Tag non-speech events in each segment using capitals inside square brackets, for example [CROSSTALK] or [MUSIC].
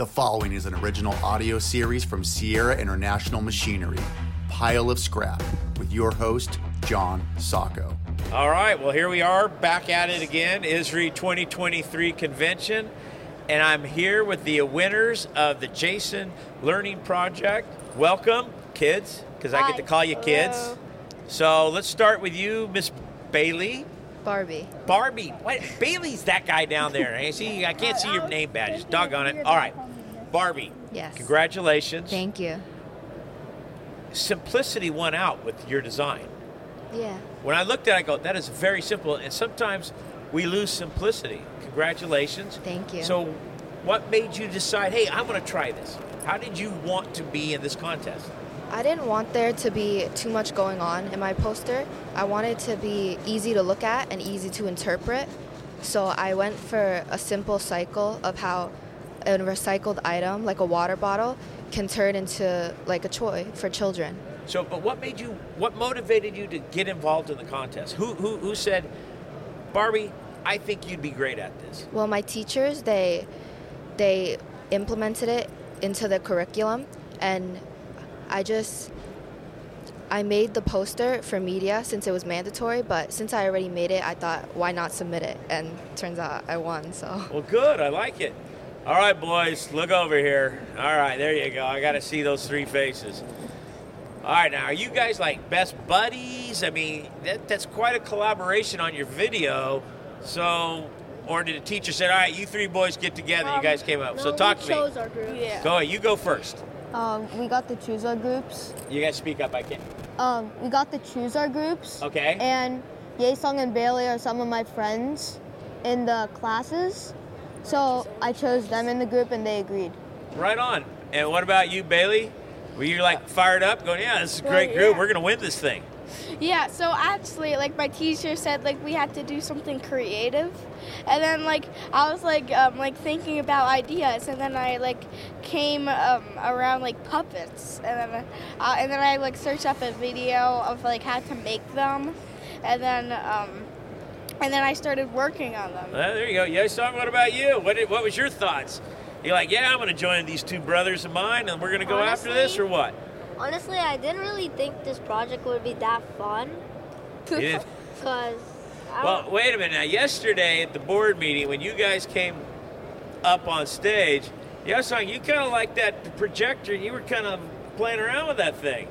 The following is an original audio series from Sierra International Machinery, Pile of Scrap, with your host, John Sacco. All right, well, here we are back at it again, ISRI 2023 convention. And I'm here with the winners of the Jason Learning Project. Welcome, kids, because I get to call you kids. So let's start with you, Miss Bailey. Barbie. Barbie. What? Bailey's that guy down there. I see. I can't see your name badge. Doggone it. All right, Barbie. Yes. Congratulations. Thank you. Simplicity won out with your design. Yeah. When I looked at it, I go, that is very simple. And sometimes we lose simplicity. Congratulations. Thank you. So, what made you decide, hey, I'm going to try this? How did you want to be in this contest? I didn't want there to be too much going on in my poster. I wanted to be easy to look at and easy to interpret. So I went for a simple cycle of how a recycled item, like a water bottle, can turn into like a toy for children. So, but what made you, what motivated you to get involved in the contest? Who, who, who said, Barbie, I think you'd be great at this? Well, my teachers they they implemented it into the curriculum, and I just I made the poster for media since it was mandatory. But since I already made it, I thought why not submit it? And turns out I won. So Well, good. I like it. All right, boys, look over here. All right, there you go. I got to see those three faces. All right, now, are you guys like best buddies? I mean, that, that's quite a collaboration on your video. So, or did the teacher say, all right, you three boys get together? you guys came up. so, talk we to me. chose our group. Yeah. Go ahead. You go first. Um, we got to choose our groups. You guys speak up. I can't. Um, we got to choose our groups. Okay. And Yaesung and Bailey are some of my friends in the classes. So I chose them in the group and they agreed. Right on. And what about you, Bailey? Were you like fired up, going, yeah, this is a Well, great group. yeah. We're going to win this thing? Yeah, so actually, like my teacher said, like we had to do something creative, and then like I was like um, like thinking about ideas, and then I like came um, around like puppets, and then uh, and then I like searched up a video of like how to make them, and then um, and then I started working on them. Well, there you go. Yaesung, what about you? What, did, what was your thoughts? You're like, yeah, I'm going to join these two brothers of mine, and we're going to go after this, or what? Honestly, I didn't really think this project would be that fun. Because, [LAUGHS] well, wait a minute. Now, yesterday at the board meeting, when you guys came up on stage, Yaesung, you kind of like that projector, and you were kind of playing around with that thing.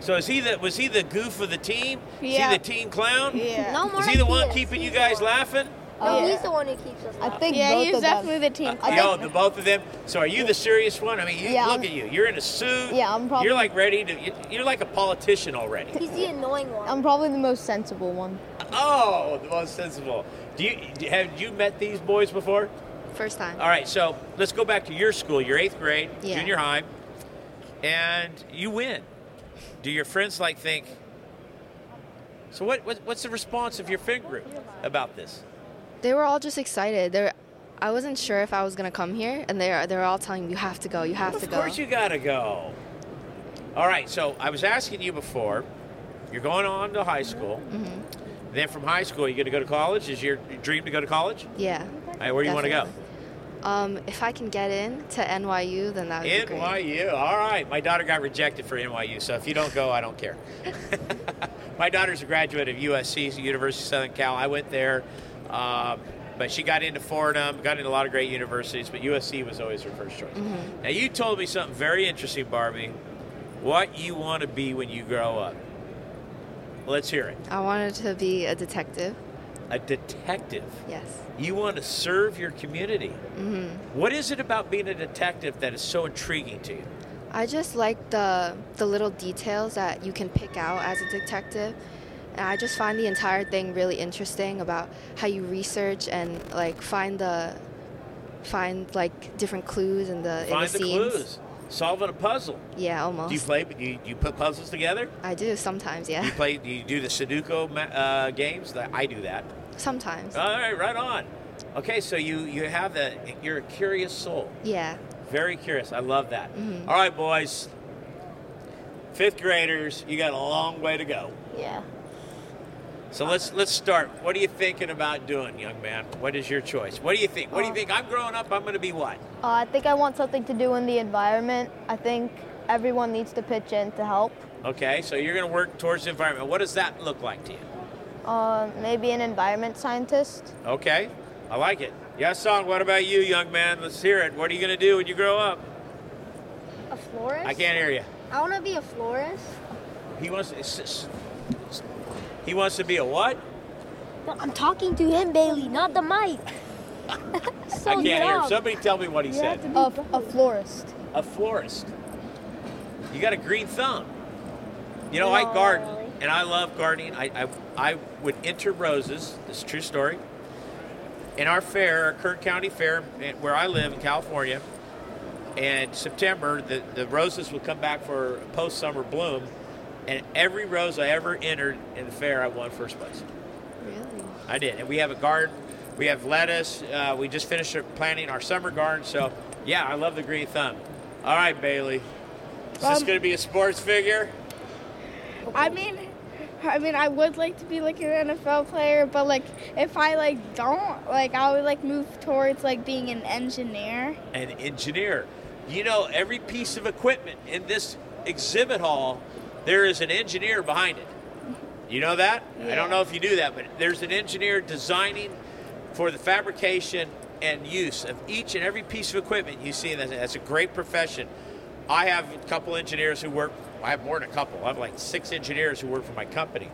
So is he the was he the goof of the team? Is Yeah. he the team clown? Yeah. no more Is he the one keeping you guys laughing? No, Yeah. he's the one who keeps us Laughing. I think Yeah, both he's of them. definitely the team. I Yo, think- the both of them. So are you the serious one? I mean, you, Yeah, look I'm- at you. You're in a suit. Yeah, I'm probably- You're like ready to. you- You're like a politician already. He's the annoying one. I'm probably the most sensible one. Oh, the most sensible. Do you have you met these boys before? first time. All right, so let's go back to your school. You're eighth grade, Yeah. junior high, and you win. Do your friends like think? So what, what what's the response of your friend group about this? They were all just excited. They were, I wasn't sure if I was gonna come here, and they they were all telling me you have to go, you have to go." Of course you gotta go. All right, so I was asking you before. You're going on to high school. Mm-hmm. Then from high school, you're to go to college. Is your dream to go to college? Yeah. All right, where do you want to go? Um, if I can get in to NYU, then that would be great. NYU. All right. My daughter got rejected for NYU, so if you don't go, I don't care. [LAUGHS] My daughter's a graduate of USC, University of Southern Cal. I went there, um, but she got into Fordham, got into a lot of great universities, but USC was always her first choice. Mm-hmm. Now, you told me something very interesting, Barbie. What you want to be when you grow up. Let's hear it. I wanted to be a detective. A detective. Yes. You want to serve your community. Mm-hmm. What is it about being a detective that is so intriguing to you? I just like the the little details that you can pick out as a detective. And I just find the entire thing really interesting about how you research and like find the find like different clues in the in Find the the scenes. clues. Solving a puzzle. Yeah, almost. Do you play? Do you, do you put puzzles together? I do sometimes, Do yeah. you play? Do you do the Sudoku uh, games? I do that. Sometimes. All right, right on. Okay, so you you have that. you're a curious soul. yeah. Very curious. I love that. Mhm. All right, boys. Fifth graders, you got a long way to go. Yeah. So let's let's start. What are you thinking about doing, young man? What is your choice? What do you think? What do you Uh, think? I'm growing up. I'm going to be what? Uh, I think I want something to do in the environment. I think everyone needs to pitch in to help. Okay, so you're going to work towards the environment. What does that look like to you? Uh, maybe an environment scientist. Okay, I like it. Yaesung. What about you, young man? Let's hear it. What are you going to do when you grow up? A florist? I can't hear you. I want to be a florist. He wants. s- s- s- He wants to be a what? No, I'm talking to him, Bailey, not the mic. [LAUGHS] so I can't hear. him. Somebody tell me what he said. A, a florist. A florist. You got a green thumb. You know, I No, garden really. And I love gardening. I, I I would enter roses. This is a true story. In our fair, our Kern County Fair, where I live in California, in September, the, the roses would come back for post summer bloom, and every rose I ever entered in the fair, I won first place. Really? I did. And we have a garden. We have lettuce. Uh, we just finished planting our summer garden. So, yeah, I love the green thumb. All right, Bailey. Is this Um, going to be a sports figure? I mean, I mean, I would like to be like an NFL player, but like if I like don't, like I would like move towards like being an engineer. An engineer. You know, every piece of equipment in this exhibit hall, there is an engineer behind it. You know that? I don't know if you do that, but there's an engineer designing for the fabrication and use of each and every piece of equipment you see. That's, that's a great profession. I have a couple engineers who work. I have more than a couple. I have like six engineers who work for my company.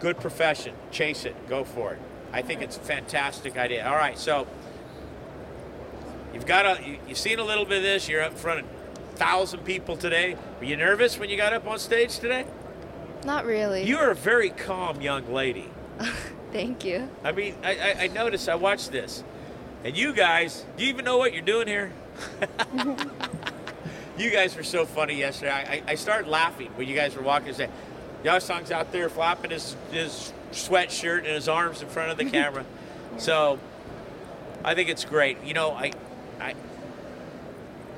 Good profession. Chase it. Go for it. I think it's a fantastic idea. All right, so you've got a. You, you've seen a little bit of this. You're up in front of thousand people today. Were you nervous when you got up on stage today? Not really. You are a very calm young lady. [LAUGHS] Thank you. I mean, I, I, I noticed, I watched this. And you guys, do you even know what you're doing here? [LAUGHS] you guys were so funny yesterday. I, I, started laughing when you guys were walking and saying, Yaesung's out there flapping his, his sweatshirt and his arms in front of the [LAUGHS] camera. So I think it's great. You know, I, I,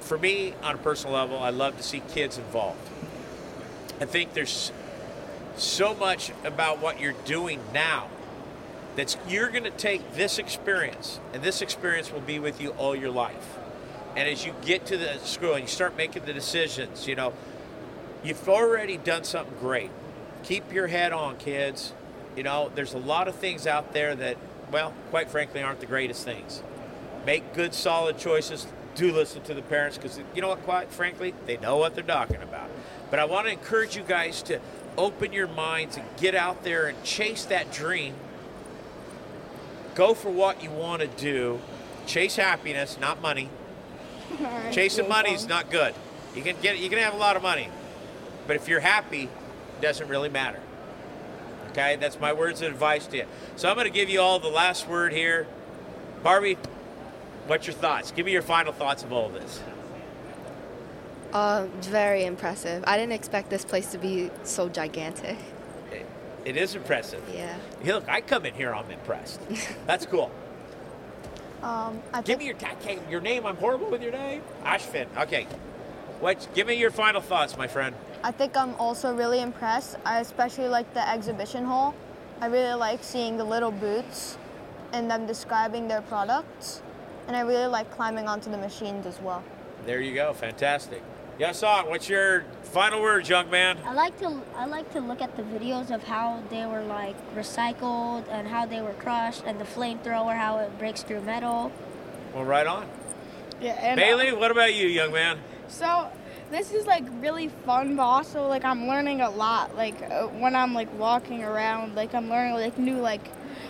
for me, on a personal level, I love to see kids involved. I think there's so much about what you're doing now that's you're going to take this experience and this experience will be with you all your life and as you get to the school and you start making the decisions you know you've already done something great. Keep your head on kids. You know there's a lot of things out there that well quite frankly aren't the greatest things. Make good solid choices. Do listen to the parents because you know what? Quite frankly they know what they're talking about. But i want to encourage you guys to open your minds and get out there and chase that dream. Go for what you want to do. Chase happiness not money chasing money is not good. You can get you can have a lot of money but if you're happy it doesn't really matter. Okay that's my words of advice to you. So i'm going to give you all the last word here. Barbie what's your thoughts? Give me your final thoughts of all of this. Uh, very impressive. I didn't expect this place to be so gigantic. it, it is impressive. Yeah. Hey, look i come in here i'm impressed. [LAUGHS] That's cool Um, I Give me your I can't- your name. I'm horrible with your name. Ashvin. Okay. What? Give me your final thoughts, my friend. I think I'm also really impressed. I especially like the exhibition hall. I really like seeing the little booths and them describing their products. And I really like climbing onto the machines as well. There you go. Fantastic. Yaesung, what's your final words, young man? I like to I like to look at the videos of how they were like recycled and how they were crushed and the flamethrower how it breaks through metal. Well, right on. Yeah. And, uh, Bailey, what about you, young man? So this is like really fun, but also like I'm learning a lot. Like uh, when I'm like walking around, like I'm learning like new like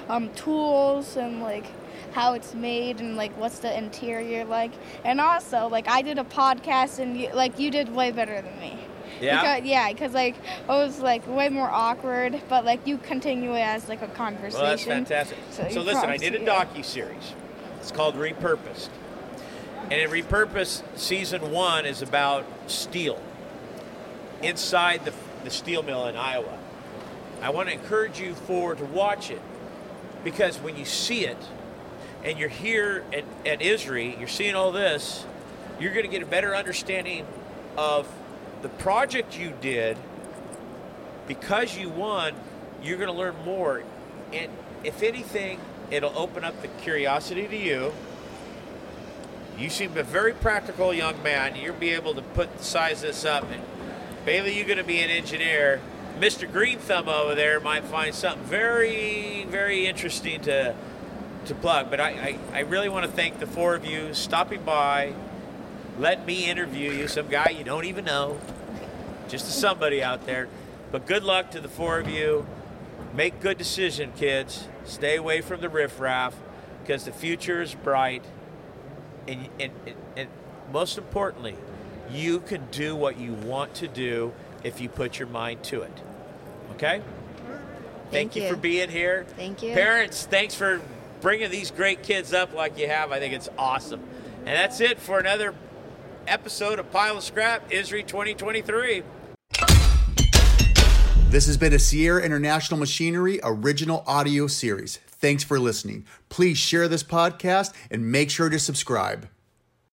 um, tools and like how it's made and like what's the interior like. And also like I did a podcast and you, like you did way better than me. Yeah? Because, yeah, because like it was like way more awkward, but like you continue it as like a conversation. Well, that's fantastic. So So, listen, I did a docu series. It's called Repurposed, and in Repurposed, season one is about steel inside the the steel mill in Iowa. I want to encourage you for to watch it because when you see it, and you're here at, at ISRI, you're seeing all this, you're going to get a better understanding of the project you did because you won you're going to learn more. And if anything, it'll open up the curiosity to you. You seem a very practical young man. You'll be able to put size this up. And Bailey, you're going to be an engineer. Mr. Green Thumb over there might find something very, very interesting to to plug. But I, I, I really want to thank the four of you stopping by. Let me interview you, some guy you don't even know, just a somebody out there. But good luck to the four of you. Make good decision, kids. Stay away from the riffraff because the future is bright. And, and, and, most importantly, you can do what you want to do if you put your mind to it. Okay? Thank you. you. for being here. Thank you. Parents, thanks for bringing these great kids up like you have. I think it's awesome. And that's it for another episode of Pile of Scrap, ISRI 2023. This has been a Sierra International Machinery original audio series. Thanks for listening. Please share this podcast and make sure to subscribe.